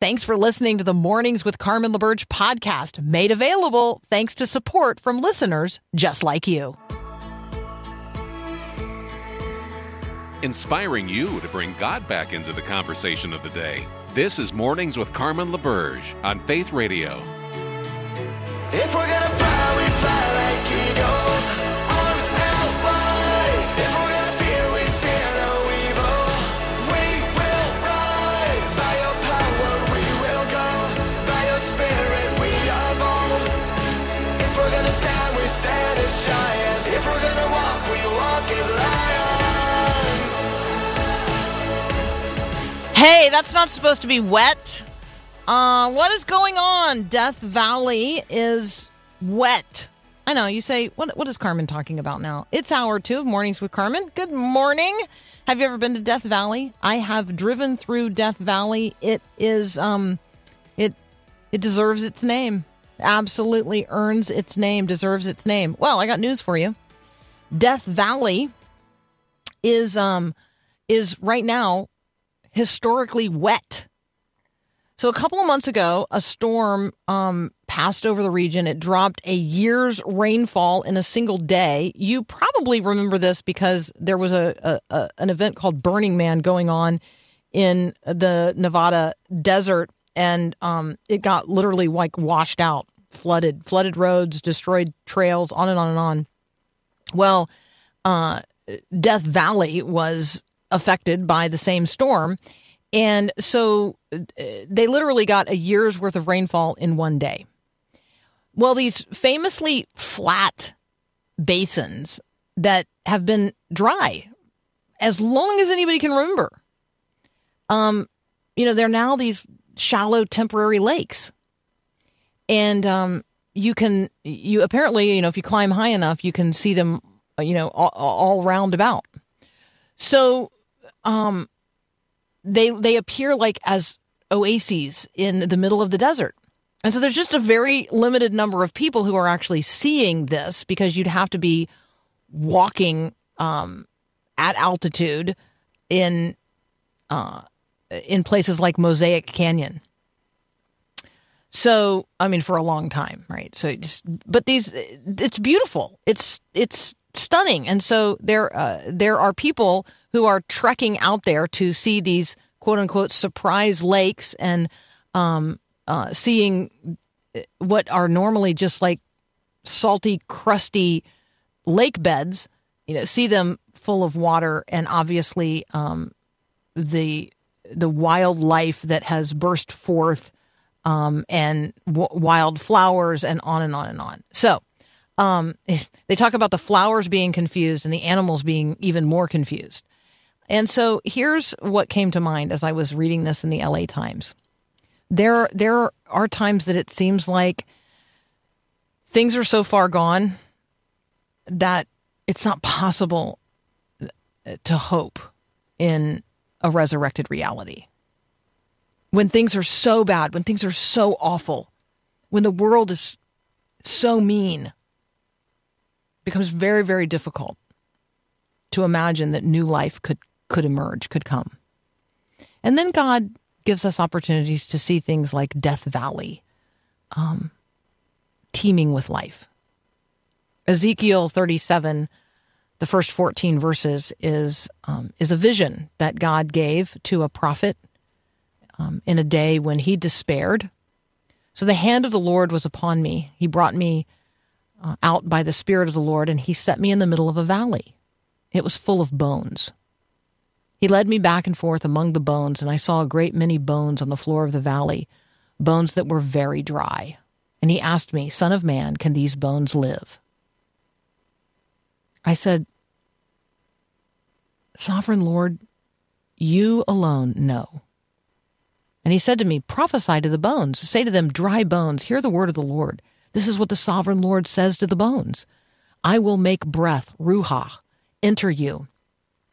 Thanks for listening to the Mornings with Carmen LaBerge podcast, made available thanks to support from listeners just like you. Inspiring you to bring God back into the conversation of the day. This is Mornings with Carmen LaBerge on Faith Radio. If we're gonna Hey, that's not supposed to be wet. Uh, what is going on? Death Valley is wet. I know. You say, what, what is Carmen talking about now? It's hour two of Mornings with Carmen. Good morning. Have you ever been to Death Valley? I have driven through Death Valley. It is, um, it, it deserves its name. Absolutely earns its name, deserves its name. Well, I got news for you. Death Valley is, um, is right now historically wet. So a couple of months ago, a storm um, passed over the region. It dropped a year's rainfall in a single day. You probably remember this because there was a, a, a an event called Burning Man going on in the Nevada desert, and um, it got literally like washed out, flooded, flooded roads, destroyed trails, on and on and on. Well, uh, Death Valley was affected by the same storm. And so uh, they literally got a year's worth of rainfall in one day. Well, these famously flat basins that have been dry as long as anybody can remember, um, you know, they're now these shallow temporary lakes. And um, you can, you apparently, you know, if you climb high enough, you can see them, you know, all, all round about. So, um, they they appear like as oases in the middle of the desert. And so there's just a very limited number of people who are actually seeing this because you'd have to be walking um, at altitude in uh, in places like Mosaic Canyon. So I mean, for a long time, right? So just but these, it's beautiful. It's it's stunning, and so there uh, there are people who are trekking out there to see these quote unquote surprise lakes and um, uh, seeing what are normally just like salty, crusty lake beds, you know, see them full of water and obviously um, the the wildlife that has burst forth um, and w- wild flowers and on and on and on. So um, they talk about the flowers being confused and the animals being even more confused. And so here's what came to mind as I was reading this in the LA Times. There, there are times that it seems like things are so far gone that it's not possible to hope in a resurrected reality. When things are so bad, when things are so awful, when the world is so mean, becomes very, very difficult to imagine that new life could could emerge, could come. And then God gives us opportunities to see things like Death Valley, um, teeming with life. Ezekiel 37, the first 14 verses, is, um, is a vision that God gave to a prophet um, in a day when he despaired. So the hand of the Lord was upon me. He brought me uh, out by the Spirit of the Lord, and he set me in the middle of a valley. It was full of bones. He led me back and forth among the bones, and I saw a great many bones on the floor of the valley, bones that were very dry. And he asked me, Son of man, can these bones live? I said, Sovereign Lord, you alone know. And he said to me, Prophesy to the bones. Say to them, Dry bones, hear the word of the Lord. This is what the sovereign Lord says to the bones I will make breath, ruha, enter you,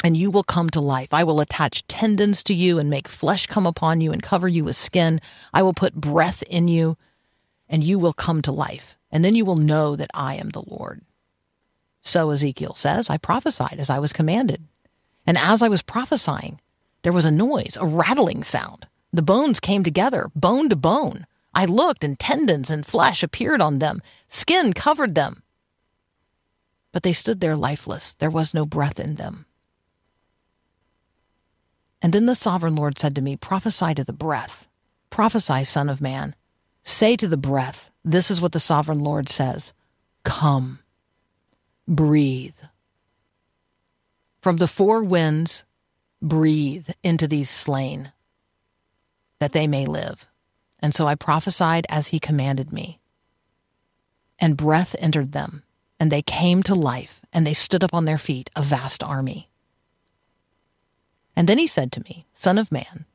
and you will come to life. I will attach tendons to you and make flesh come upon you and cover you with skin. I will put breath in you, and you will come to life. And then you will know that I am the Lord. So Ezekiel says, I prophesied as I was commanded. And as I was prophesying, there was a noise, a rattling sound. The bones came together, bone to bone. I looked, and tendons and flesh appeared on them. Skin covered them. But they stood there lifeless. There was no breath in them. And then the sovereign Lord said to me, Prophesy to the breath. Prophesy, Son of Man. Say to the breath, This is what the sovereign Lord says Come, breathe. From the four winds, breathe into these slain, that they may live. And so I prophesied as he commanded me. And breath entered them, and they came to life, and they stood up on their feet, a vast army. And then he said to me, Son of man,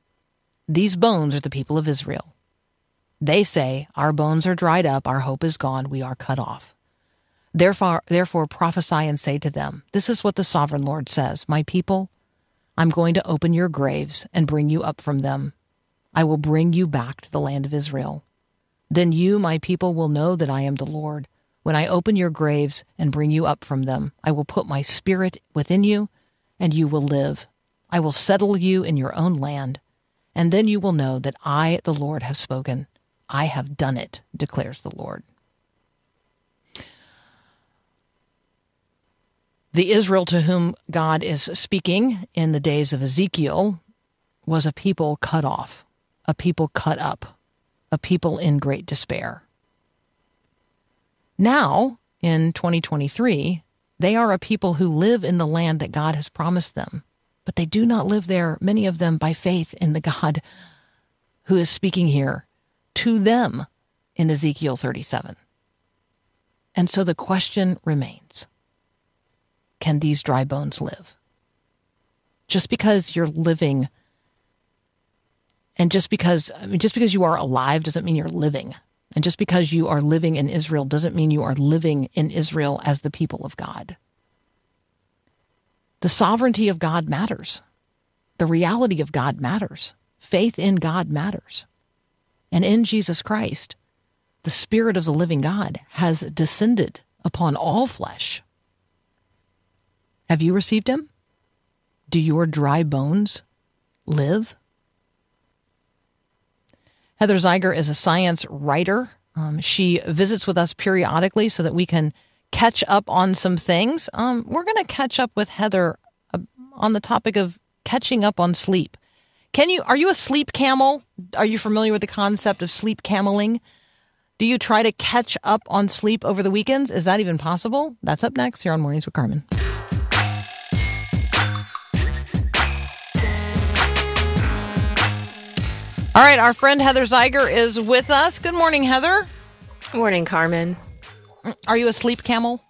these bones are the people of Israel. They say, Our bones are dried up, our hope is gone, we are cut off. Therefore, therefore prophesy and say to them, This is what the sovereign Lord says My people, I'm going to open your graves and bring you up from them. I will bring you back to the land of Israel. Then you, my people, will know that I am the Lord. When I open your graves and bring you up from them, I will put my spirit within you, and you will live. I will settle you in your own land, and then you will know that I, the Lord, have spoken. I have done it, declares the Lord. The Israel to whom God is speaking in the days of Ezekiel was a people cut off, a people cut up, a people in great despair. Now, in 2023, they are a people who live in the land that God has promised them, but they do not live there, many of them, by faith in the God who is speaking here to them in Ezekiel 37. And so the question remains can these dry bones live? Just because you're living and just because I mean just because you are alive doesn't mean you're living. And just because you are living in Israel doesn't mean you are living in Israel as the people of God. The sovereignty of God matters. The reality of God matters. Faith in God matters. And in Jesus Christ, the Spirit of the living God has descended upon all flesh. Have you received him? Do your dry bones live? Heather Zeiger is a science writer. Um, she visits with us periodically so that we can catch up on some things. Um, we're going to catch up with Heather uh, on the topic of catching up on sleep. Can you? Are you a sleep camel? Are you familiar with the concept of sleep cameling? Do you try to catch up on sleep over the weekends? Is that even possible? That's up next here on Mornings with Carmen. All right, our friend Heather Zeiger is with us. Good morning, Heather. Good morning, Carmen. Are you a sleep camel?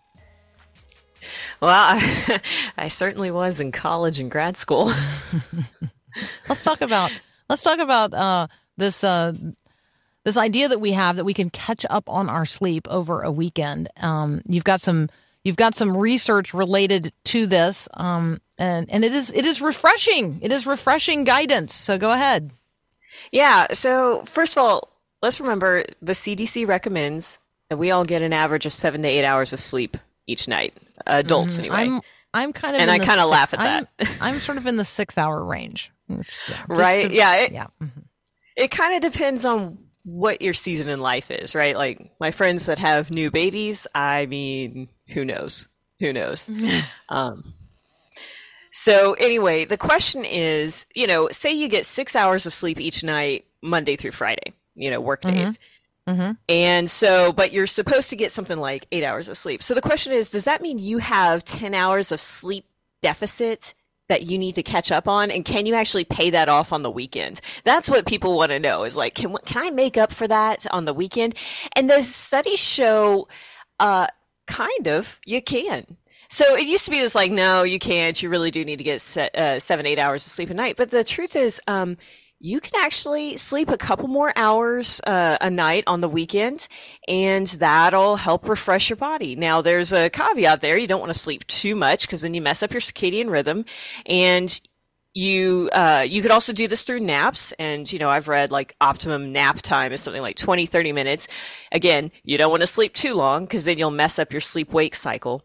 Well, I, I certainly was in college and grad school. let's talk about let's talk about uh, this uh, this idea that we have that we can catch up on our sleep over a weekend. Um, you've got some you've got some research related to this, um, and and it is it is refreshing. It is refreshing guidance. So go ahead. Yeah. So, first of all, let's remember the CDC recommends that we all get an average of seven to eight hours of sleep each night, adults Mm, anyway. I'm I'm kind of And I kinda si- laugh at I'm- that. I'm, sort of in the six hour range. Yeah, Right? the- Yeah, it- yeah. mhm. it kind of depends on what your season in life is, right? Like my friends that have new babies, I mean, who knows? Who knows? um, so anyway, the question is, you know, say you get six hours of sleep each night, Monday through Friday, you know, work days. Mhm. And so, but you're supposed to get something like eight hours of sleep. So the question is, does that mean you have 10 hours of sleep deficit that you need to catch up on? And can you actually pay that off on the weekend? That's what people want to know is like, can, can I make up for that on the weekend? And the studies show, uh, kind of, you can. So it used to be this like, no, you can't. You really do need to get se- uh, seven, eight hours of sleep a night. But the truth is, um, you can actually sleep a couple more hours uh, a night on the weekend, and that'll help refresh your body. Now, there's a caveat there. You don't want to sleep too much because then you mess up your circadian rhythm. And you uh, you could also do this through naps and you know i've read like optimum nap time is something like 20 30 minutes again you don't want to sleep too long because then you'll mess up your sleep wake cycle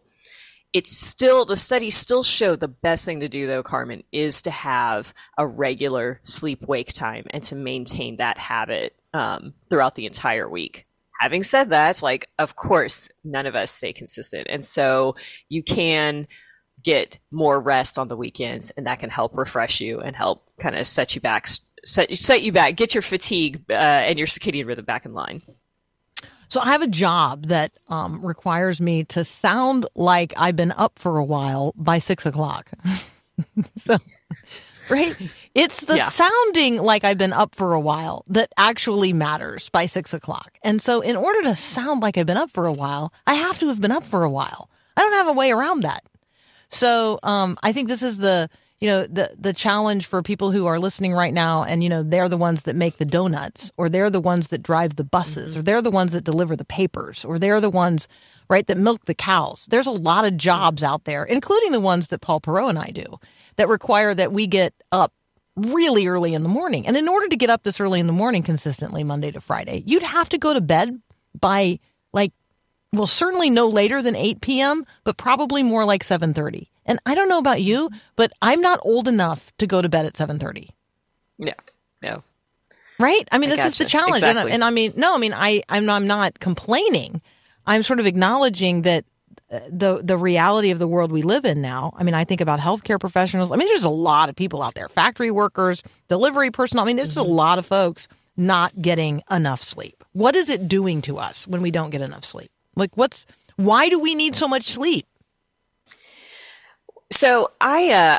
it's still the studies still show the best thing to do though carmen is to have a regular sleep wake time and to maintain that habit um, throughout the entire week. Having said that like of course none of us stay consistent and so you can get more rest on the weekends and that can help refresh you and help kind of set you back set, set you back get your fatigue uh, and your circadian rhythm back in line So I have a job that um, requires me to sound like I've been up for a while by six o'clock. so, right? It's the Yeah. sounding like I've been up for a while that actually matters by six o'clock. And so, in order to sound like I've been up for a while, I have to have been up for a while. I don't have a way around that. So um, I think this is the you know the the challenge for people who are listening right now, and you know they're the ones that make the donuts, or they're the ones that drive the buses, or they're the ones that deliver the papers, or they're the ones right that milk the cows. There's a lot of jobs out there, including the ones that Paul Perot and I do, that require that we get up really early in the morning. And in order to get up this early in the morning consistently Monday to Friday, you'd have to go to bed by like well certainly no later than 8 p.m but probably more like 7.30 and i don't know about you but i'm not old enough to go to bed at 7.30 no no. Right? I mean I this is the gotcha. challenge. And, Exactly. and i mean no i mean i i'm not, I'm not complaining. I'm sort of acknowledging that uh, the the reality of the world we live in now. I mean i think about healthcare professionals. I mean there's a lot of people out there. Factory workers delivery personnel. I mean there's Mm-hmm. a lot of folks not getting enough sleep. What is it doing to us when we don't get enough sleep? Like what's why do we need so much sleep So I uh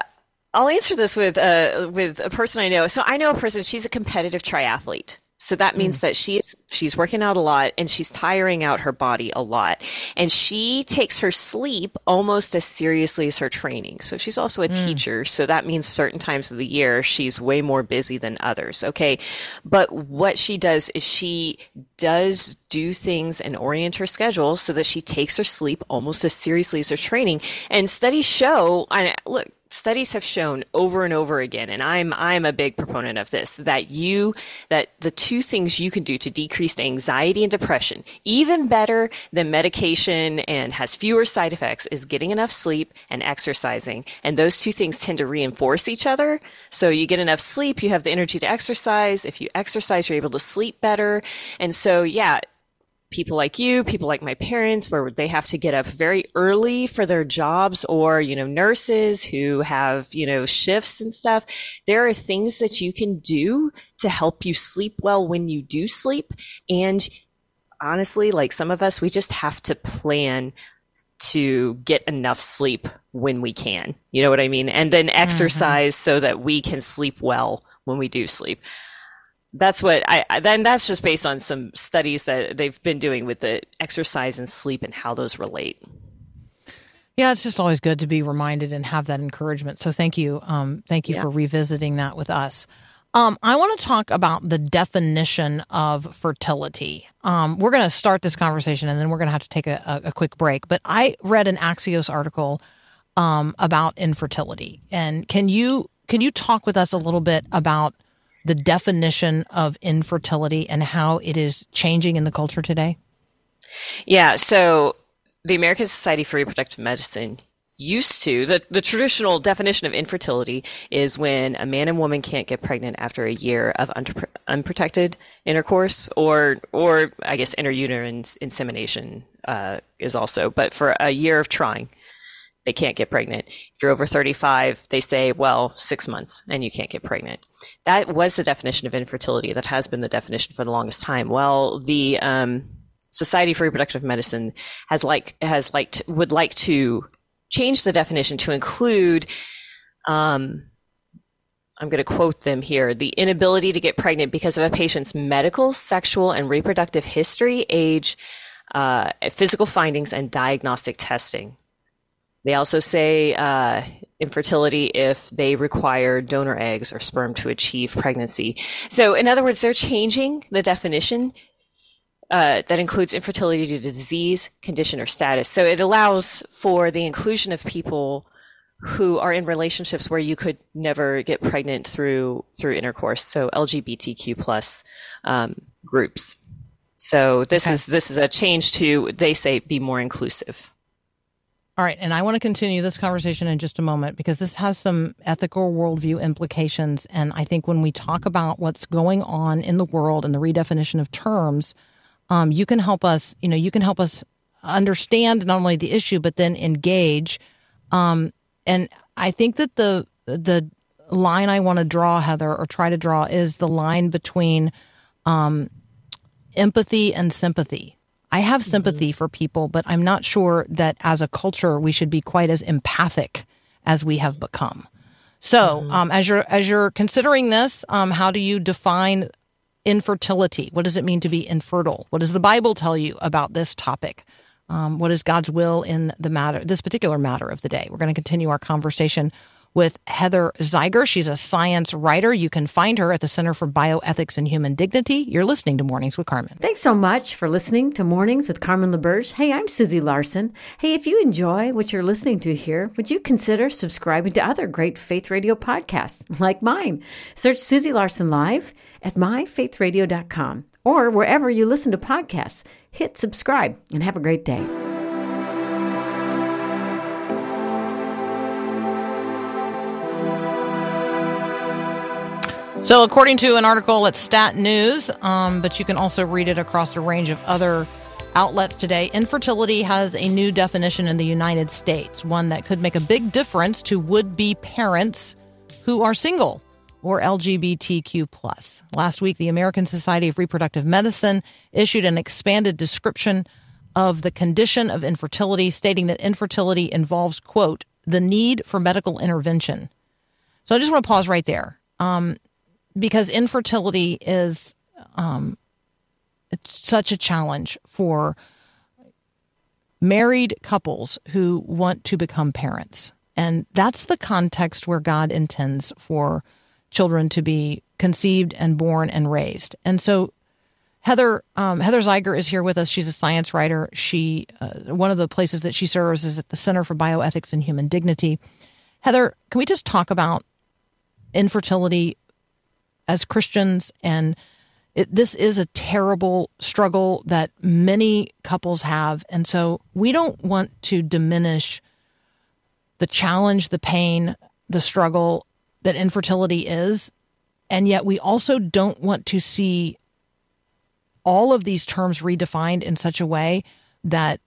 I'll answer this with uh with a person I know. So I know a person, she's a competitive triathlete. So that means mm. that she's she's working out a lot and she's tiring out her body a lot. And she takes her sleep almost as seriously as her training. So she's also a mm. teacher. So that means certain times of the year she's way more busy than others. Okay. But what she does is she does do things and orient her schedule so that she takes her sleep almost as seriously as her training. And studies show, I look, studies have shown over and over again and i'm i'm a big proponent of this that you that the two things you can do to decrease anxiety and depression even better than medication and has fewer side effects is getting enough sleep and exercising. And those two things tend to reinforce each other. So you get enough sleep you have the energy to exercise. If you exercise you're able to sleep better. And so yeah people like you, people like my parents, where they have to get up very early for their jobs, or, you know, nurses who have, you know, shifts and stuff. There are things that you can do to help you sleep well when you do sleep. And honestly, like some of us, we just have to plan to get enough sleep when we can. You know what I mean? And then mm-hmm. exercise so that we can sleep well when we do sleep that's what I, I then that's just based on some studies that they've been doing with the exercise and sleep and how those relate. Yeah, it's just always good to be reminded and have that encouragement. So thank you, um, thank you Yeah. for revisiting that with us. Um, I want to talk about the definition of fertility. Um, we're going to start this conversation, and then we're going to have to take a, a, a quick break. But I read an Axios article um, about infertility, and can you can you talk with us a little bit about the definition of infertility and how it is changing in the culture today? Yeah, so the American Society for Reproductive Medicine used to the, the traditional definition of infertility is when a man and woman can't get pregnant after a year of unpro- unprotected intercourse or or I guess interuterine insemination uh, is also but for a year of trying they can't get pregnant. If you're over 35, they say, well, six months and you can't get pregnant. That was the definition of infertility. That has been the definition for the longest time. Well, the um, Society for Reproductive Medicine has like has liked would like to change the definition to include. Um, I'm going to quote them here the inability to get pregnant because of a patient's medical, sexual, and reproductive history, age, uh, physical findings, and diagnostic testing. They also say uh, infertility if they require donor eggs or sperm to achieve pregnancy. So, in other words, they're changing the definition uh, that includes infertility due to disease, condition, or status. So, it allows for the inclusion of people who are in relationships where you could never get pregnant through through intercourse. So, LGBTQ plus um, groups. So, this Okay. is this is a change to they say be more inclusive. All right, and I want to continue this conversation in just a moment because this has some ethical worldview implications. And I think when we talk about what's going on in the world and the redefinition of terms, um, you can help us. You know, you can help us understand not only the issue but then engage. Um, and I think that the the line I want to draw, Heather, or try to draw, is the line between um, empathy and sympathy. I have sympathy for people, but I'm not sure that as a culture we should be quite as empathic as we have become. So, um, as you're as you're considering this, um, how do you define infertility? What does it mean to be infertile? What does the Bible tell you about this topic? Um, what is God's will in the matter, this particular matter of the day? We're going to continue our conversation with Heather Zeiger. She's a science writer. You can find her at the Center for Bioethics and Human Dignity. You're listening to Mornings with Carmen. Thanks so much for listening to Mornings with Carmen LaBerge. Hey, I'm Susie Larson. Hey, if you enjoy what you're listening to here, would you consider subscribing to other great faith radio podcasts like mine? Search Susie Larson Live at myfaithradio.com or wherever you listen to podcasts. Hit subscribe and have a great day. So, according to an article at Stat News, um, but you can also read it across a range of other outlets today, infertility has a new definition in the United States, one that could make a big difference to would be parents who are single or LGBTQ. Last week, the American Society of Reproductive Medicine issued an expanded description of the condition of infertility, stating that infertility involves, quote, the need for medical intervention. So I just want to pause right there. Um, because infertility is um, it's such a challenge for married couples who want to become parents. And that's the context where god intends for children to be conceived and born and raised. And so heather um, heather zeiger is here with us. She's a science writer. She uh, one of the places that she serves is at the center for bioethics and human dignity. Heather can we just talk about infertility as Christians, and it, this is a terrible struggle that many couples have. And so we don't want to diminish the challenge, the pain, the struggle that infertility is. And yet we also don't want to see all of these terms redefined in such a way that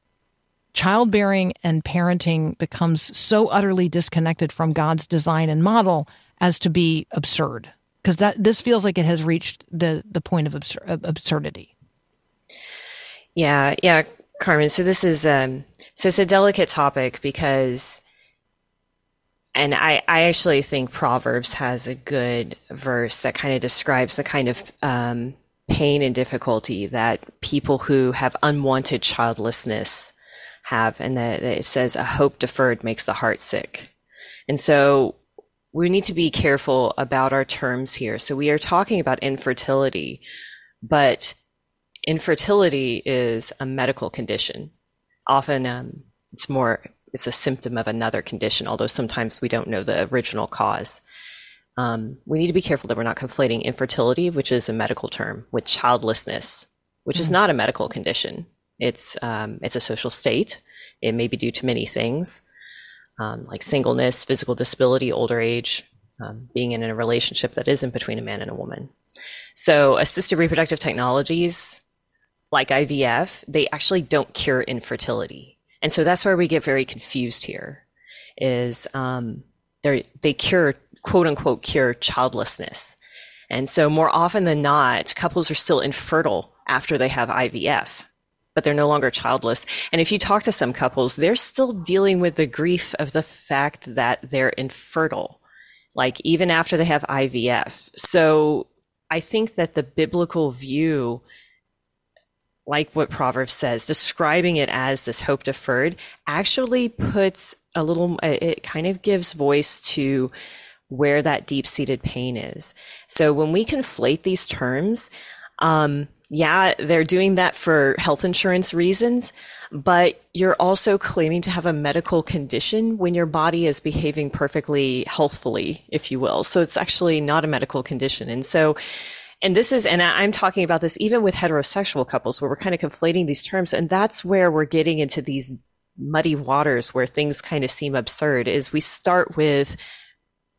childbearing and parenting becomes so utterly disconnected from God's design and model as to be absurd because that this feels like it has reached the the point of, absur- absurdity. Yeah, yeah, Carmen. So this is um, so it's a delicate topic because, and I I actually think Proverbs has a good verse that kind of describes the kind of um, pain and difficulty that people who have unwanted childlessness have, and that it says a hope deferred makes the heart sick. And so we need to be careful about our terms here. So we are talking about infertility, but infertility is a medical condition. Often um, it's more, it's a symptom of another condition, although sometimes we don't know the original cause. Um, we need to be careful that we're not conflating infertility, which is a medical term, with childlessness, which is not a medical condition. It's um, it's a social state. It may be due to many things um, like singleness, physical disability, older age, um, being in a relationship that isn't between a man and a woman. So, assisted reproductive technologies like IVF, they actually don't cure infertility. And so that's where we get very confused here is um, they cure, quote unquote, cure childlessness. And so more often than not, couples are still infertile after they have IVF but they're no longer childless. And if you talk to some couples, they're still dealing with the grief of the fact that they're infertile, like even after they have IVF. So I think that the biblical view, like what Proverbs says, describing it as this hope deferred, actually puts a little, it kind of gives voice to where that deep seated pain is. So when we conflate these terms, um, yeah, they're doing that for health insurance reasons, but you're also claiming to have a medical condition when your body is behaving perfectly healthfully, if you will. So it's actually not a medical condition. And so, and this is, and I'm talking about this even with heterosexual couples where we're kind of conflating these terms. And that's where we're getting into these muddy waters where things kind of seem absurd is we start with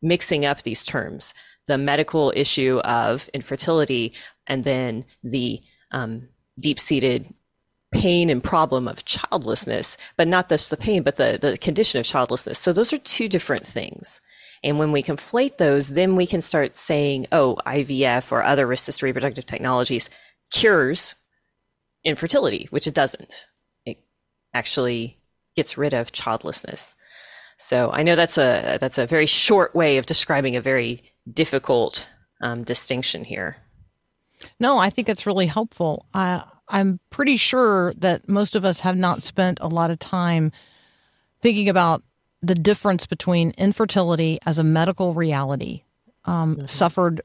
mixing up these terms the medical issue of infertility and then the um, deep seated pain and problem of childlessness, but not just the pain, but the, the condition of childlessness. So those are two different things. And when we conflate those, then we can start saying, oh, IVF or other assisted reproductive technologies cures infertility, which it doesn't. It actually gets rid of childlessness. So I know that's a that's a very short way of describing a very difficult um, distinction here. No, I think it's really helpful. I, I'm pretty sure that most of us have not spent a lot of time thinking about the difference between infertility as a medical reality um, mm-hmm. suffered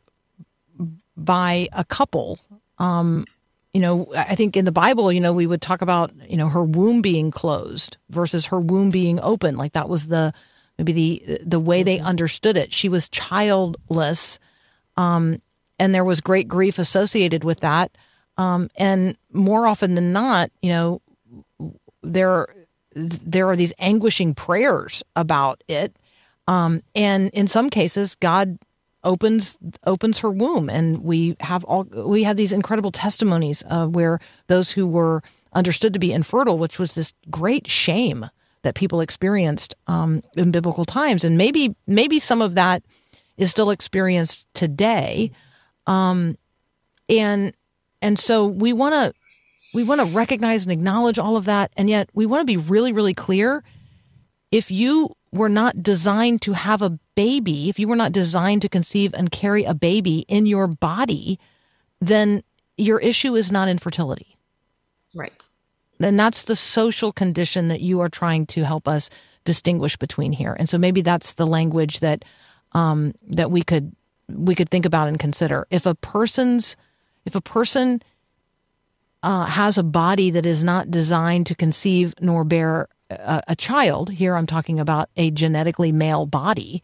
by a couple. Um, you know, I think in the Bible, you know, we would talk about, you know, her womb being closed versus her womb being open. Like that was the maybe the the way they mm-hmm. understood it. She was childless, um, and there was great grief associated with that. Um, and more often than not, you know, there there are these anguishing prayers about it, um, and in some cases, God opens opens her womb, and we have all we have these incredible testimonies uh, where those who were understood to be infertile, which was this great shame that people experienced um, in biblical times, and maybe maybe some of that is still experienced today, um, and and so we want to we want to recognize and acknowledge all of that, and yet we want to be really really clear. If you were not designed to have a baby, if you were not designed to conceive and carry a baby in your body, then your issue is not infertility. Right. And that's the social condition that you are trying to help us distinguish between here. And so maybe that's the language that um, that we could we could think about and consider. If a person's if a person uh, has a body that is not designed to conceive nor bear a, a child, here I'm talking about a genetically male body,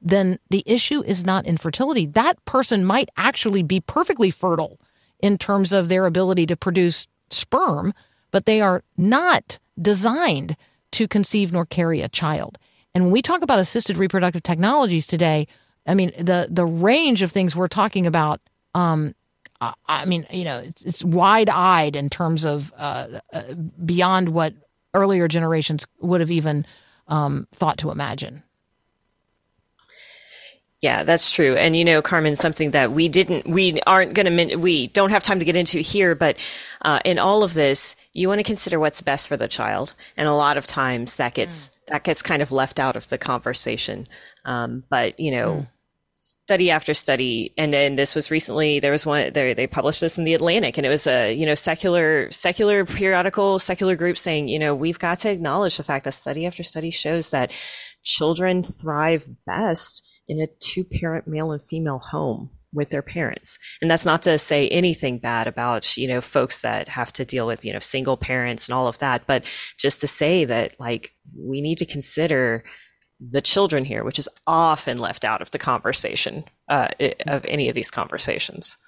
then the issue is not infertility. That person might actually be perfectly fertile in terms of their ability to produce sperm, but they are not designed to conceive nor carry a child. And when we talk about assisted reproductive technologies today, I mean the the range of things we're talking about. Um, I mean, you know, it's, it's wide eyed in terms of uh, uh, beyond what earlier generations would have even um, thought to imagine. Yeah, that's true. And you know, Carmen, something that we didn't, we aren't going to, we don't have time to get into here, but uh, in all of this, you want to consider what's best for the child, and a lot of times that gets mm. that gets kind of left out of the conversation. Um, but you know. Mm. Study after study, and then this was recently. There was one. They they published this in the Atlantic, and it was a you know secular secular periodical secular group saying you know we've got to acknowledge the fact that study after study shows that children thrive best in a two parent male and female home with their parents. And that's not to say anything bad about, you know, folks that have to deal with, you know, single parents and all of that, but just to say that like we need to consider the children here, which is often left out of the conversation uh, of any of these conversations.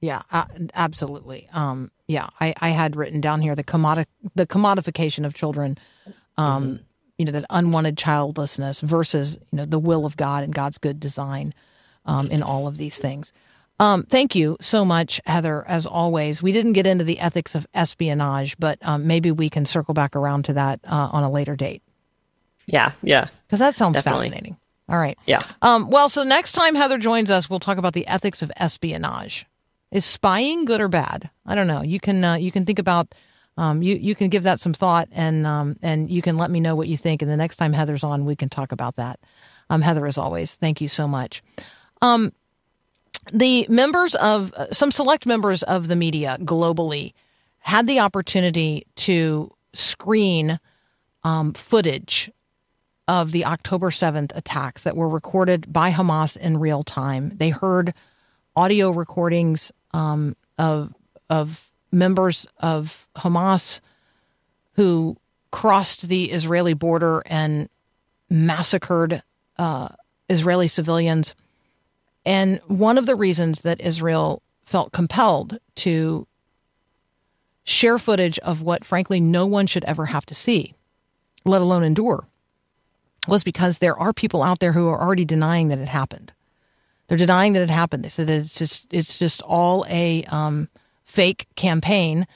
Yeah, uh, absolutely. Um, yeah, I, I had written down here the commodi- the commodification of children um, mm-hmm you know that unwanted childlessness versus you know the will of God and God's good design um, in all of these things. Um, thank you so much, Heather. As always, we didn't get into the ethics of espionage, but um, maybe we can circle back around to that uh, on a later date. Yeah, yeah, because that sounds Definitely. fascinating. All right. Yeah. Um, well, so next time Heather joins us, we'll talk about the ethics of espionage. Is spying good or bad? I don't know. You can uh, you can think about um, you you can give that some thought and um, and you can let me know what you think. And the next time Heather's on, we can talk about that. Um, Heather, as always, thank you so much. Um, the members of uh, some select members of the media globally had the opportunity to screen um, footage of the October 7th attacks that were recorded by Hamas in real time. They heard audio recordings um, of of members of Hamas who crossed the Israeli border and massacred uh, Israeli civilians. And one of the reasons that Israel felt compelled to share footage of what, frankly, no one should ever have to see let alone endure, was because there are people out there who are already denying that it happened. They're denying that it happened. They said that it's just it's just all a um, fake campaign.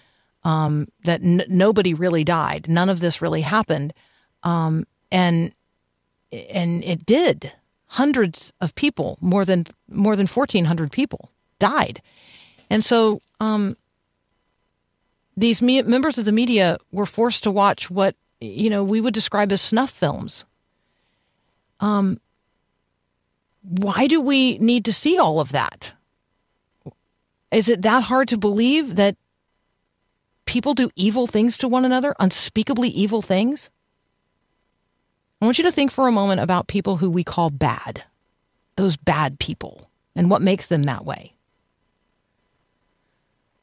Um, that n- nobody really died. None of this really happened, um, and and it did. Hundreds of people, more than more than fourteen hundred people, died, and so um, these me- members of the media were forced to watch what you know we would describe as snuff films. Um, why do we need to see all of that? Is it that hard to believe that people do evil things to one another, unspeakably evil things? I want you to think for a moment about people who we call bad, those bad people, and what makes them that way.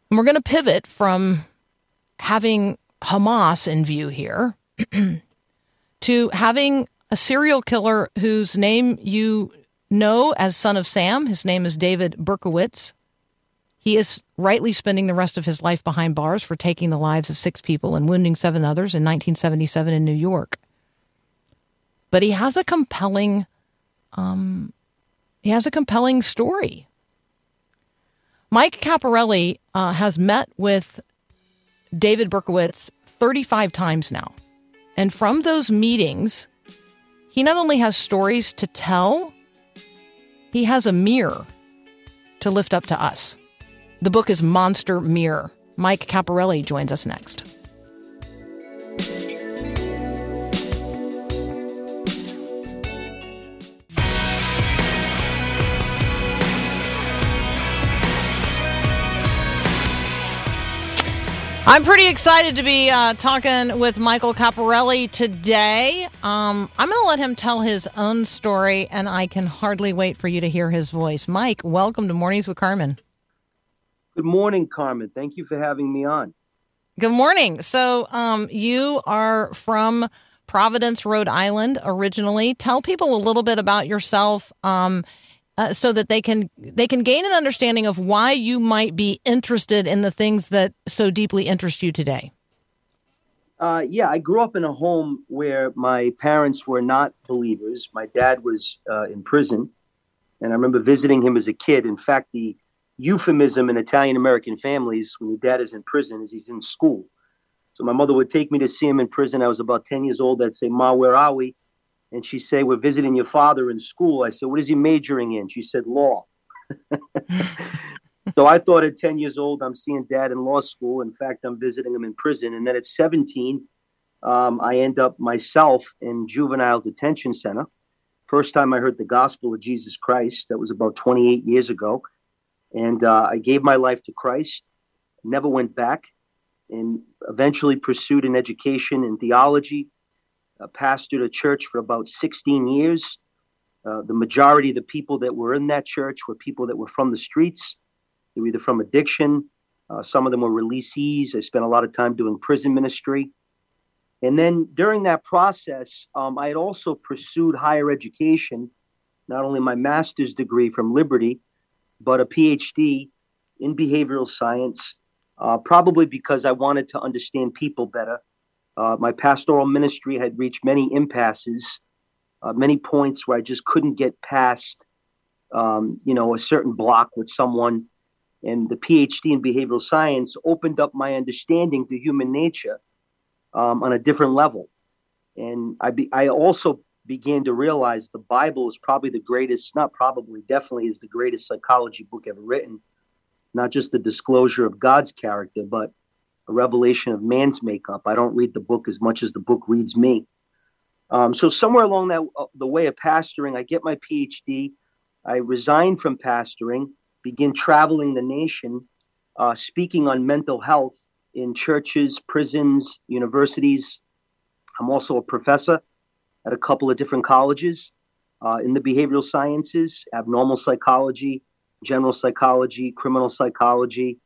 And we're going to pivot from having Hamas in view here to having a serial killer whose name you know as Son of Sam. His name is David Berkowitz. He is rightly spending the rest of his life behind bars for taking the lives of six people and wounding seven others in 1977 in New York. But he has a compelling, um, he has a compelling story. Mike Caparrelli uh, has met with David Berkowitz 35 times now. And from those meetings, he not only has stories to tell, he has a mirror to lift up to us. The book is Monster Mirror. Mike Caparrelli joins us next. I'm pretty excited to be uh, talking with Michael Caparrelli today. Um, I'm going to let him tell his own story, and I can hardly wait for you to hear his voice. Mike, welcome to Mornings with Carmen. Good morning, Carmen. Thank you for having me on. Good morning. So, um, you are from Providence, Rhode Island, originally. Tell people a little bit about yourself. Um, uh, so that they can they can gain an understanding of why you might be interested in the things that so deeply interest you today. Uh, yeah, I grew up in a home where my parents were not believers. My dad was uh, in prison, and I remember visiting him as a kid. In fact, the euphemism in Italian American families when your dad is in prison is he's in school. So my mother would take me to see him in prison. I was about 10 years old. I'd say, Ma, where are we? And she said, We're visiting your father in school. I said, What is he majoring in? She said, Law. so I thought at 10 years old, I'm seeing dad in law school. In fact, I'm visiting him in prison. And then at 17, um, I end up myself in juvenile detention center. First time I heard the gospel of Jesus Christ, that was about 28 years ago. And uh, I gave my life to Christ, never went back, and eventually pursued an education in theology, uh, pastored a church for about 16 years. Uh, the majority of the people that were in that church were people that were from the streets. They were either from addiction, uh, some of them were releasees. I spent a lot of time doing prison ministry. And then during that process, um, I had also pursued higher education, not only my master's degree from Liberty, but a PhD in behavioral science, uh, probably because I wanted to understand people better uh, my pastoral ministry had reached many impasses, uh, many points where I just couldn't get past, um, you know, a certain block with someone. And the PhD in behavioral science opened up my understanding to human nature um, on a different level. And I, be, I also began to realize the Bible is probably the greatest, not probably, definitely is the greatest psychology book ever written. Not just the disclosure of God's character, but a revelation of man's makeup. I don't read the book as much as the book reads me. Um, so somewhere along that uh, the way of pastoring, I get my PhD. I resign from pastoring, begin traveling the nation, uh, speaking on mental health in churches, prisons, universities. I'm also a professor at a couple of different colleges uh, in the behavioral sciences, abnormal psychology, general psychology, criminal psychology,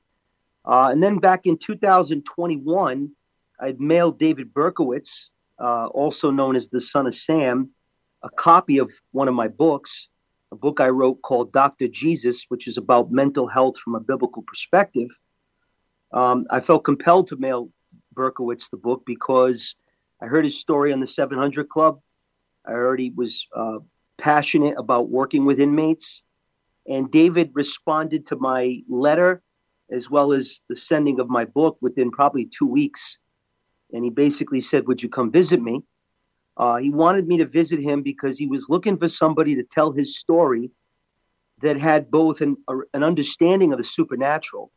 uh, and then back in 2021, I mailed David Berkowitz, uh, also known as the son of Sam, a copy of one of my books, a book I wrote called Dr. Jesus, which is about mental health from a biblical perspective. Um, I felt compelled to mail Berkowitz the book because I heard his story on the 700 Club. I he was uh, passionate about working with inmates. And David responded to my letter as well as the sending of my book within probably two weeks. And he basically said, Would you come visit me? Uh, he wanted me to visit him because he was looking for somebody to tell his story that had both an, a, an understanding of the supernatural,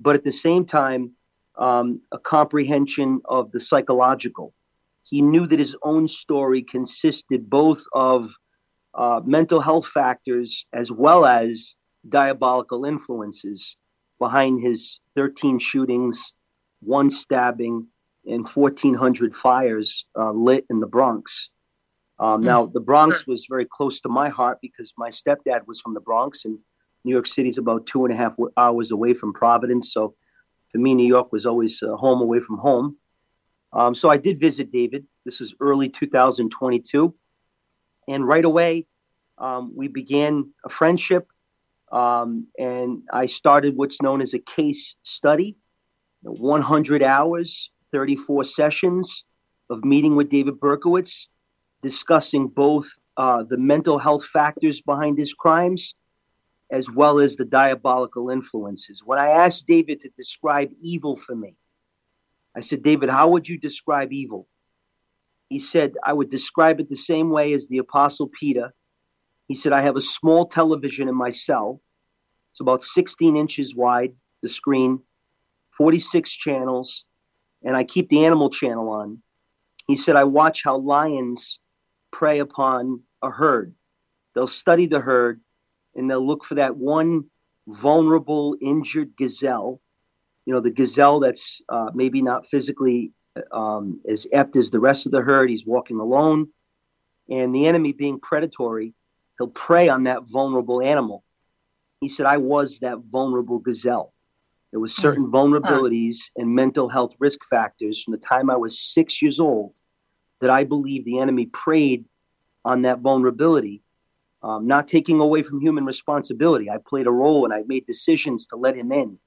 but at the same time, um, a comprehension of the psychological. He knew that his own story consisted both of uh, mental health factors as well as diabolical influences behind his 13 shootings, one stabbing, and 1,400 fires uh, lit in the Bronx. Um, Mm. Now, the Bronx was very close to my heart because my stepdad was from the Bronx, and New York City is about two and a half hours away from Providence. So, for me, New York was always uh, home away from home. Um, so, I did visit David. This is early 2022. And right away, um, we began a friendship. Um, and I started what's known as a case study 100 hours, 34 sessions of meeting with David Berkowitz, discussing both uh, the mental health factors behind his crimes as well as the diabolical influences. When I asked David to describe evil for me, I said, David, how would you describe evil? He said, I would describe it the same way as the Apostle Peter. He said, I have a small television in my cell. It's about 16 inches wide, the screen, 46 channels, and I keep the animal channel on. He said, I watch how lions prey upon a herd. They'll study the herd and they'll look for that one vulnerable, injured gazelle. You know, the gazelle that's uh, maybe not physically um, as apt as the rest of the herd. He's walking alone. And the enemy being predatory, he'll prey on that vulnerable animal. He said, I was that vulnerable gazelle. There was certain vulnerabilities and mental health risk factors from the time I was six years old that I believe the enemy preyed on that vulnerability, um, not taking away from human responsibility. I played a role and I made decisions to let him in.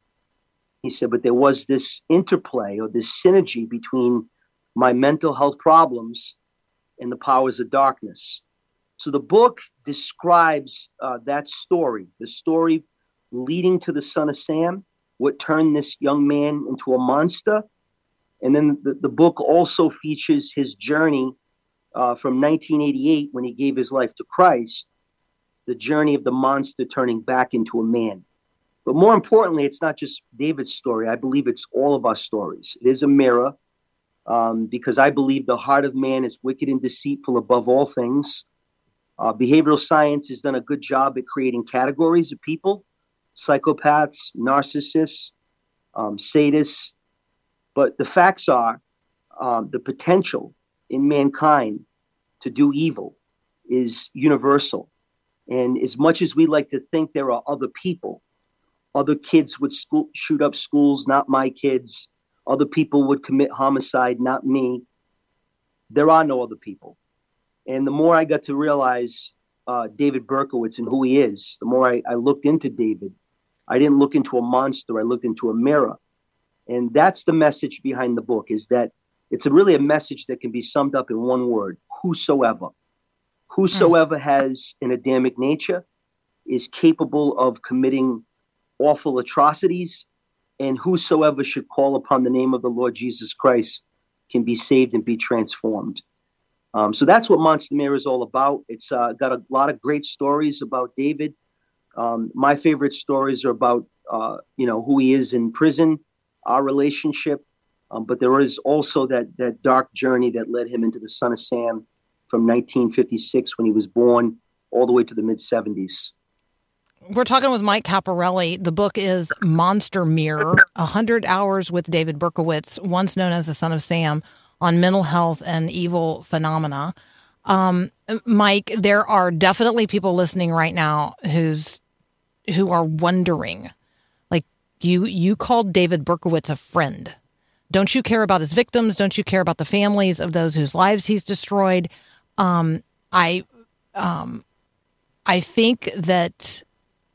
He said, but there was this interplay or this synergy between my mental health problems and the powers of darkness. So the book describes uh, that story, the story leading to the son of Sam, what turned this young man into a monster. And then the, the book also features his journey uh, from 1988 when he gave his life to Christ, the journey of the monster turning back into a man. But more importantly, it's not just David's story. I believe it's all of our stories. It is a mirror um, because I believe the heart of man is wicked and deceitful above all things. Uh, behavioral science has done a good job at creating categories of people psychopaths, narcissists, um, sadists. But the facts are um, the potential in mankind to do evil is universal. And as much as we like to think there are other people, other kids would school, shoot up schools, not my kids. Other people would commit homicide, not me. There are no other people. And the more I got to realize uh, David Berkowitz and who he is, the more I, I looked into David. I didn't look into a monster. I looked into a mirror. And that's the message behind the book is that it's a really a message that can be summed up in one word, whosoever. Whosoever has an Adamic nature is capable of committing awful atrocities, and whosoever should call upon the name of the Lord Jesus Christ can be saved and be transformed. Um, so that's what Monster Mirror is all about. It's uh, got a lot of great stories about David. Um, my favorite stories are about uh, you know who he is in prison, our relationship, um, but there is also that that dark journey that led him into the Son of Sam from 1956 when he was born, all the way to the mid 70s. We're talking with Mike Caparrelli. The book is Monster Mirror 100 Hours with David Berkowitz, once known as the Son of Sam, on mental health and evil phenomena. Um, Mike, there are definitely people listening right now who's who are wondering, like you you called David Berkowitz a friend. Don't you care about his victims? Don't you care about the families of those whose lives he's destroyed? Um, I um, I think that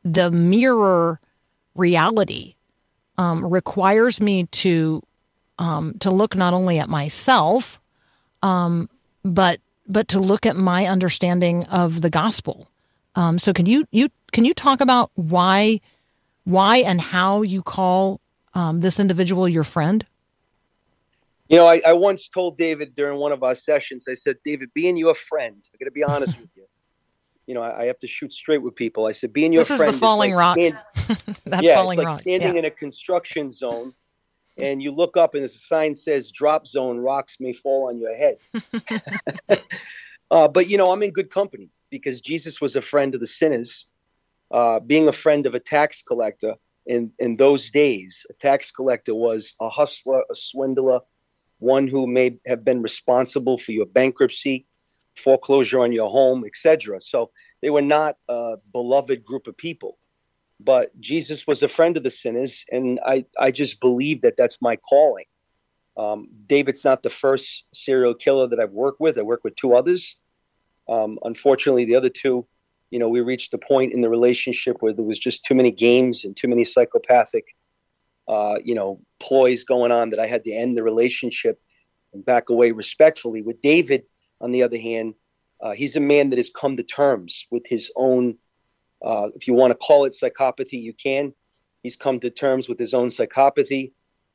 the mirror reality um, requires me to um, to look not only at myself, um, but but to look at my understanding of the gospel. Um, so can you you can you talk about why why and how you call um, this individual your friend? You know, I, I once told David during one of our sessions, I said, David, being your friend, I got to be honest with you. You know, I, I have to shoot straight with people. I said, being your This is the falling like rocks. stand- that yeah, falling it's like rock. standing yeah. in a construction zone, and you look up and there's a sign says "Drop Zone: Rocks may fall on your head." uh, but you know, I'm in good company because Jesus was a friend of the sinners. Uh, being a friend of a tax collector in in those days, a tax collector was a hustler, a swindler, one who may have been responsible for your bankruptcy, foreclosure on your home, etc. So they were not a beloved group of people but Jesus was a friend of the sinners, and I I just believe that that's my calling. Um, David's not the first serial killer that I've worked with. I worked with two others. Um, unfortunately, the other two, you know, we reached a point in the relationship where there was just too many games and too many psychopathic, uh, you know, ploys going on that I had to end the relationship and back away respectfully. With David, on the other hand, uh, he's a man that has come to terms with his own uh, if you want to call it psychopathy, you can. He's come to terms with his own psychopathy,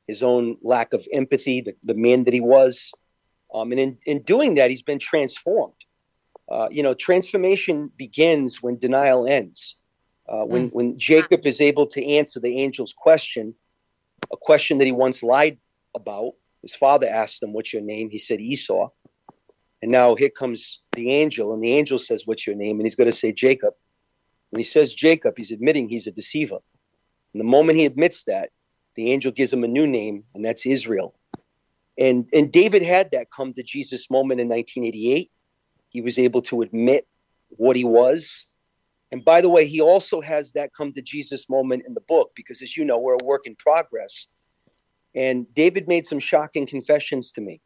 his own lack of empathy, the, the man that he was. Um, and in, in doing that, he's been transformed. Uh, you know, transformation begins when denial ends. Uh, when, when Jacob is able to answer the angel's question, a question that he once lied about, his father asked him, What's your name? He said, Esau. And now here comes the angel, and the angel says, What's your name? And he's going to say, Jacob. When he says Jacob, he's admitting he's a deceiver. And the moment he admits that, the angel gives him a new name, and that's Israel. And and David had that come to Jesus moment in 1988. He was able to admit what he was. And by the way, he also has that come to Jesus moment in the book because, as you know, we're a work in progress. And David made some shocking confessions to me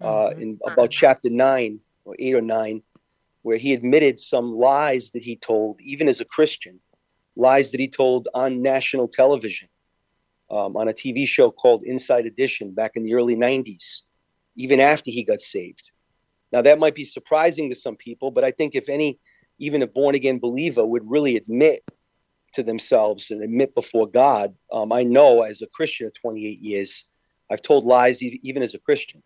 uh, in about chapter nine or eight or nine where he admitted some lies that he told, even as a Christian, lies that he told on national television, um, on a TV show called Inside Edition back in the early 90s, even after he got saved. Now, that might be surprising to some people, but I think if any, even a born again believer would really admit to themselves and admit before God, um, I know as a Christian of 28 years, I've told lies even as a Christian.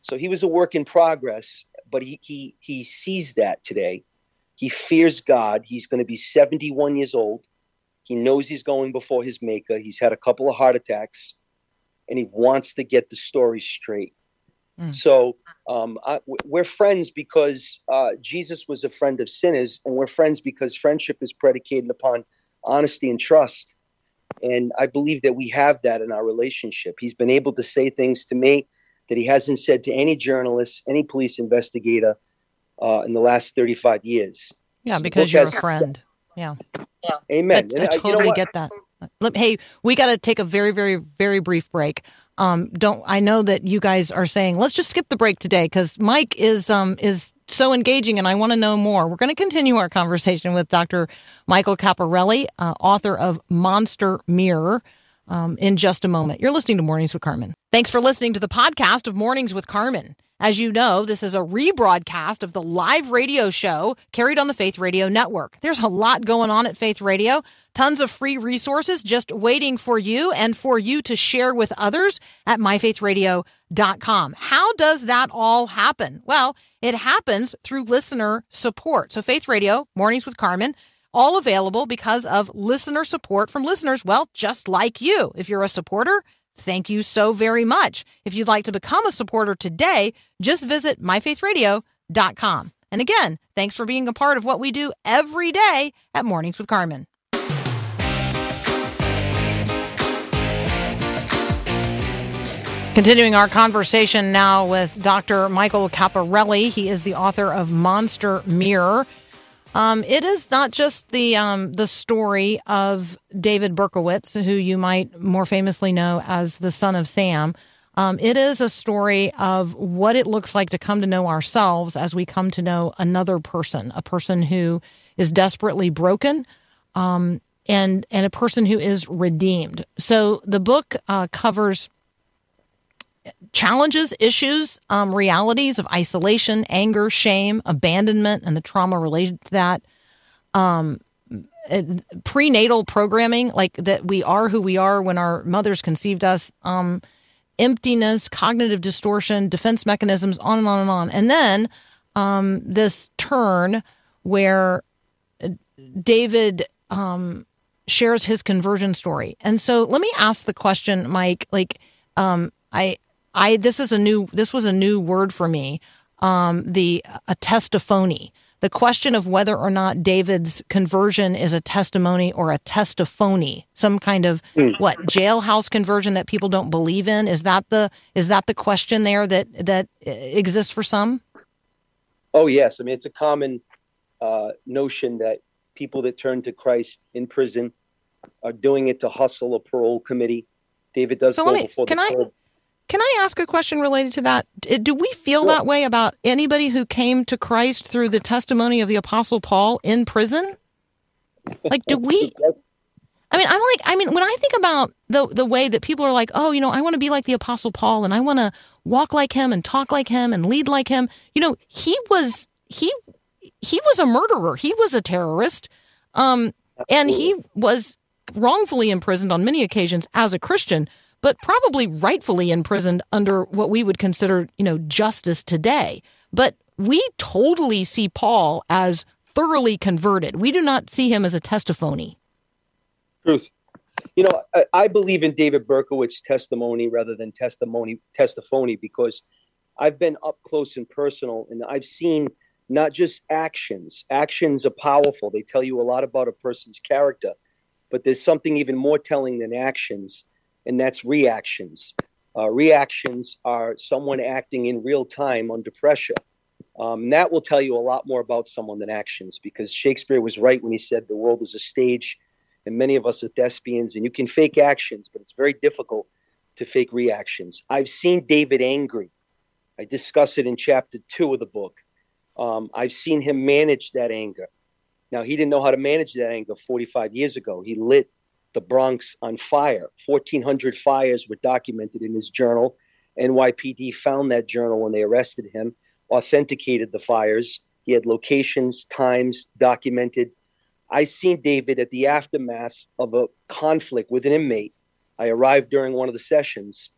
So he was a work in progress, but he he he sees that today. He fears God. He's going to be 71 years old. He knows he's going before his maker. He's had a couple of heart attacks, and he wants to get the story straight. Mm. So um, I, we're friends because uh, Jesus was a friend of sinners, and we're friends because friendship is predicated upon honesty and trust. And I believe that we have that in our relationship. He's been able to say things to me that he hasn't said to any journalist, any police investigator uh, in the last 35 years. Yeah, So because you're a friend. Yeah. Amen. I, I And, uh, you know totally get that. Hey, we got to take a very, very, very brief break. Um, don't I know that you guys are saying let's just skip the break today because Mike is um is so engaging and I want to know more. We're going to continue our conversation with Dr. Michael Caparrelli, uh, author of Monster Mirror. Um, in just a moment. You're listening to Mornings with Carmen. Thanks for listening to the podcast of Mornings with Carmen. As you know, this is a rebroadcast of the live radio show carried on the Faith Radio Network. There's a lot going on at Faith Radio, tons of free resources just waiting for you and for you to share with others at myfaithradio.com. How does that all happen? Well, it happens through listener support. So, Faith Radio, Mornings with Carmen, all available because of listener support from listeners, well, just like you. If you're a supporter, thank you so very much. If you'd like to become a supporter today, just visit myfaithradio.com. And again, thanks for being a part of what we do every day at Mornings with Carmen. Continuing our conversation now with Dr. Michael Caparrelli. He is the author of Monster Mirror. Um, it is not just the um, the story of David Berkowitz, who you might more famously know as the son of Sam. Um, it is a story of what it looks like to come to know ourselves as we come to know another person, a person who is desperately broken, um, and and a person who is redeemed. So the book uh, covers challenges, issues, um, realities of isolation, anger, shame, abandonment, and the trauma related to that. Um, uh, prenatal programming, like that we are who we are when our mothers conceived us. Um, emptiness, cognitive distortion, defense mechanisms, on and on and on. And then um, this turn where uh, David um, shares his conversion story. And so let me ask the question, Mike. Like, um, I, I, this is a new, this was a new word for me. Um, the a testiphony. The question of whether or not David's conversion is a testimony or a testiphony, some kind of mm. what jailhouse conversion that people don't believe in. Is that the is that the question there that that exists for some? Oh yes, I mean it's a common uh, notion that people that turn to Christ in prison are doing it to hustle a parole committee. David does so go me, before can the I, parole. Can I ask a question related to that? Do we feel that way about anybody who came to Christ through the testimony of the Apostle Paul in prison? Like, do we? I mean, I'm like, I mean, when I think about the the way that people are like, oh, you know, I want to be like the Apostle Paul, and I want to walk like him, and talk like him, and lead like him. You know, he was he he was a murderer. He was a terrorist, um, and he was wrongfully imprisoned on many occasions as a Christian but probably rightfully imprisoned under what we would consider, you know, justice today. But we totally see Paul as thoroughly converted. We do not see him as a testimony. Truth. You know, I, I believe in David Berkowitz's testimony rather than testimony testimony because I've been up close and personal and I've seen not just actions. Actions are powerful. They tell you a lot about a person's character, but there's something even more telling than actions and that's reactions. Uh, reactions are someone acting in real time under pressure. Um, that will tell you a lot more about someone than actions because Shakespeare was right when he said the world is a stage and many of us are thespians and you can fake actions, but it's very difficult to fake reactions. I've seen David angry. I discuss it in chapter two of the book. Um, I've seen him manage that anger. Now, he didn't know how to manage that anger 45 years ago. He lit the Bronx on fire. 1,400 fires were documented in his journal. NYPD found that journal when they arrested him, authenticated the fires. He had locations, times documented. I seen David at the aftermath of a conflict with an inmate. I arrived during one of the sessions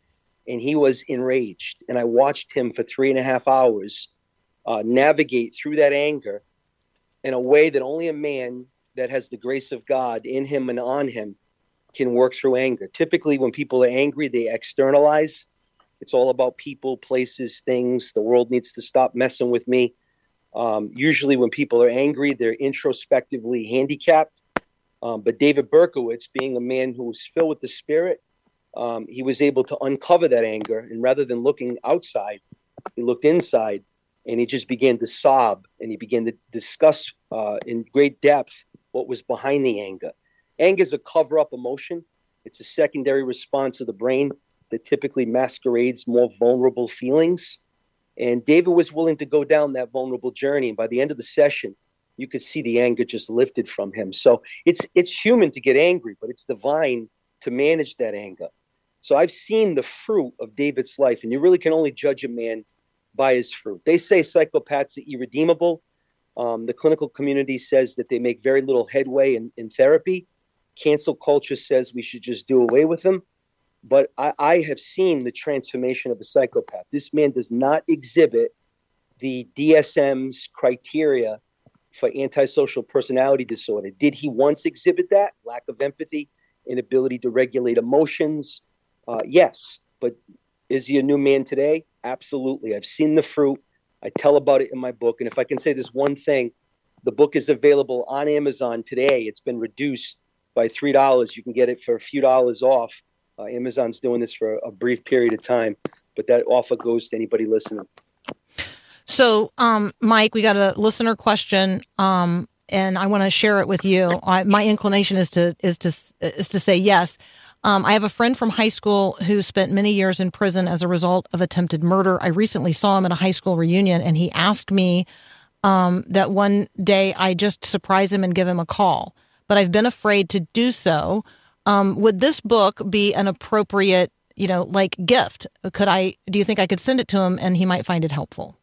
and he was enraged. And I watched him for three and a half hours uh, navigate through that anger in a way that only a man that has the grace of God in him and on him can work through anger. Typically, when people are angry, they externalize. It's all about people, places, things. The world needs to stop messing with me. Um, usually, when people are angry, they're introspectively handicapped. Um, but David Berkowitz, being a man who was filled with the Spirit, um, he was able to uncover that anger. And rather than looking outside, he looked inside and he just began to sob and he began to discuss uh, in great depth what was behind the anger. Anger is a cover up emotion, it's a secondary response of the brain that typically masquerades more vulnerable feelings. And David was willing to go down that vulnerable journey. And by the end of the session, you could see the anger just lifted from him. So it's it's human to get angry, but it's divine to manage that anger. So I've seen the fruit of David's life, and you really can only judge a man by his fruit. They say psychopaths are irredeemable. Um, the clinical community says that they make very little headway in, in therapy. Cancel culture says we should just do away with them. But I, I have seen the transformation of a psychopath. This man does not exhibit the DSM's criteria for antisocial personality disorder. Did he once exhibit that? Lack of empathy, inability to regulate emotions? Uh, yes. But is he a new man today? Absolutely. I've seen the fruit. I tell about it in my book. And if I can say this one thing, the book is available on Amazon today. It's been reduced by three dollars. You can get it for a few dollars off. Uh, Amazon's doing this for a brief period of time, but that offer goes to anybody listening. So, um, Mike, we got a listener question, um, and I want to share it with you. I, my inclination is to is to is to say yes. Um, I have a friend from high school who spent many years in prison as a result of attempted murder. I recently saw him at a high school reunion, and he asked me um, that one day I just surprise him and give him a call but I've been afraid to do so. Um, would this book be an appropriate, you know, like gift? Could I? Do you think I could send it to him and he might find it helpful?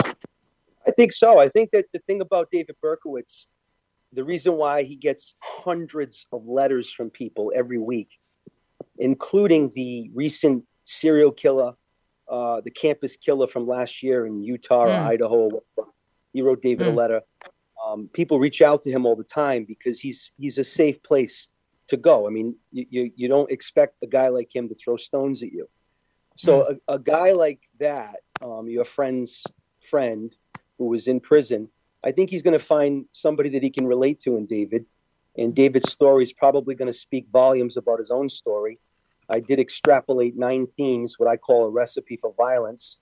I think so. I think that the thing about David Berkowitz, the reason why he gets hundreds of letters from people every week, including the recent serial killer, uh, the campus killer from last year in Utah or Mm. Idaho, he wrote David Mm. a letter. Um, people reach out to him all the time because he's he's a safe place to go. I mean, you you, you don't expect a guy like him to throw stones at you. So a, a guy like that, um, your friend's friend who was in prison, I think he's going to find somebody that he can relate to in David. And David's story is probably going to speak volumes about his own story. I did extrapolate nine themes, what I call a recipe for violence.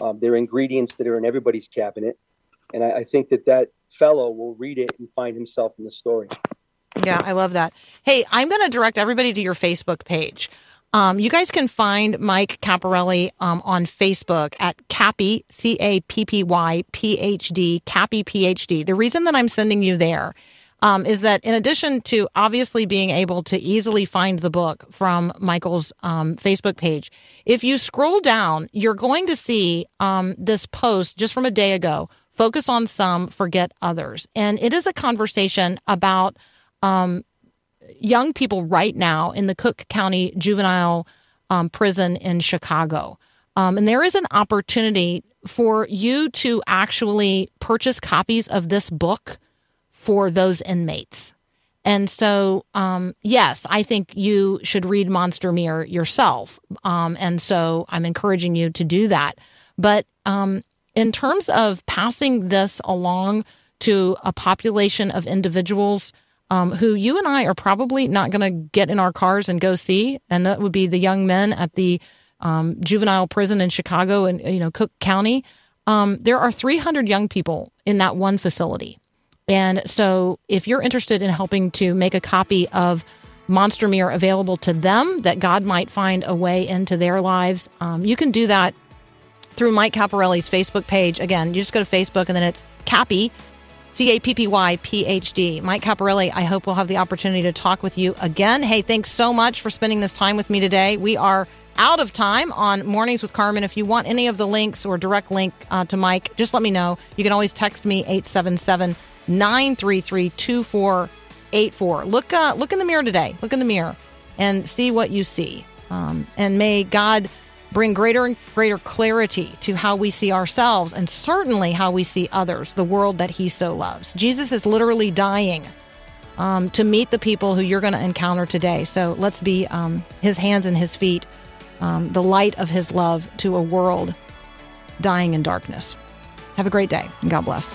Um, they're ingredients that are in everybody's cabinet. And I, I think that that fellow will read it and find himself in the story. Yeah, I love that. Hey, I'm going to direct everybody to your Facebook page. Um, you guys can find Mike Caparrelli um, on Facebook at Cappy, C A P P Y P H D, Cappy PhD. The reason that I'm sending you there um, is that in addition to obviously being able to easily find the book from Michael's um, Facebook page, if you scroll down, you're going to see um, this post just from a day ago focus on some, forget others. And it is a conversation about um, young people right now in the Cook County Juvenile um, Prison in Chicago. Um, and there is an opportunity for you to actually purchase copies of this book for those inmates. And so, um, yes, I think you should read Monster Mirror yourself. Um, and so I'm encouraging you to do that. But um, in terms of passing this along to a population of individuals um, who you and I are probably not going to get in our cars and go see, and that would be the young men at the um, juvenile prison in Chicago and you know Cook County. Um, there are 300 young people in that one facility, and so if you're interested in helping to make a copy of Monster Mirror available to them, that God might find a way into their lives, um, you can do that through Mike Caparrelli's Facebook page. Again, you just go to Facebook and then it's Cappy, C A P P Y P H D. Mike Caparrelli, I hope we'll have the opportunity to talk with you again. Hey, thanks so much for spending this time with me today. We are out of time on Mornings with Carmen. If you want any of the links or direct link uh, to Mike, just let me know. You can always text me 877 933 2484. Look, uh, look in the mirror today. Look in the mirror and see what you see. Um, and may God bring greater and greater clarity to how we see ourselves and certainly how we see others, the world that He so loves. Jesus is literally dying um, to meet the people who you're going to encounter today. So let's be um, His hands and His feet, um, the light of His love to a world dying in darkness. Have a great day and God bless.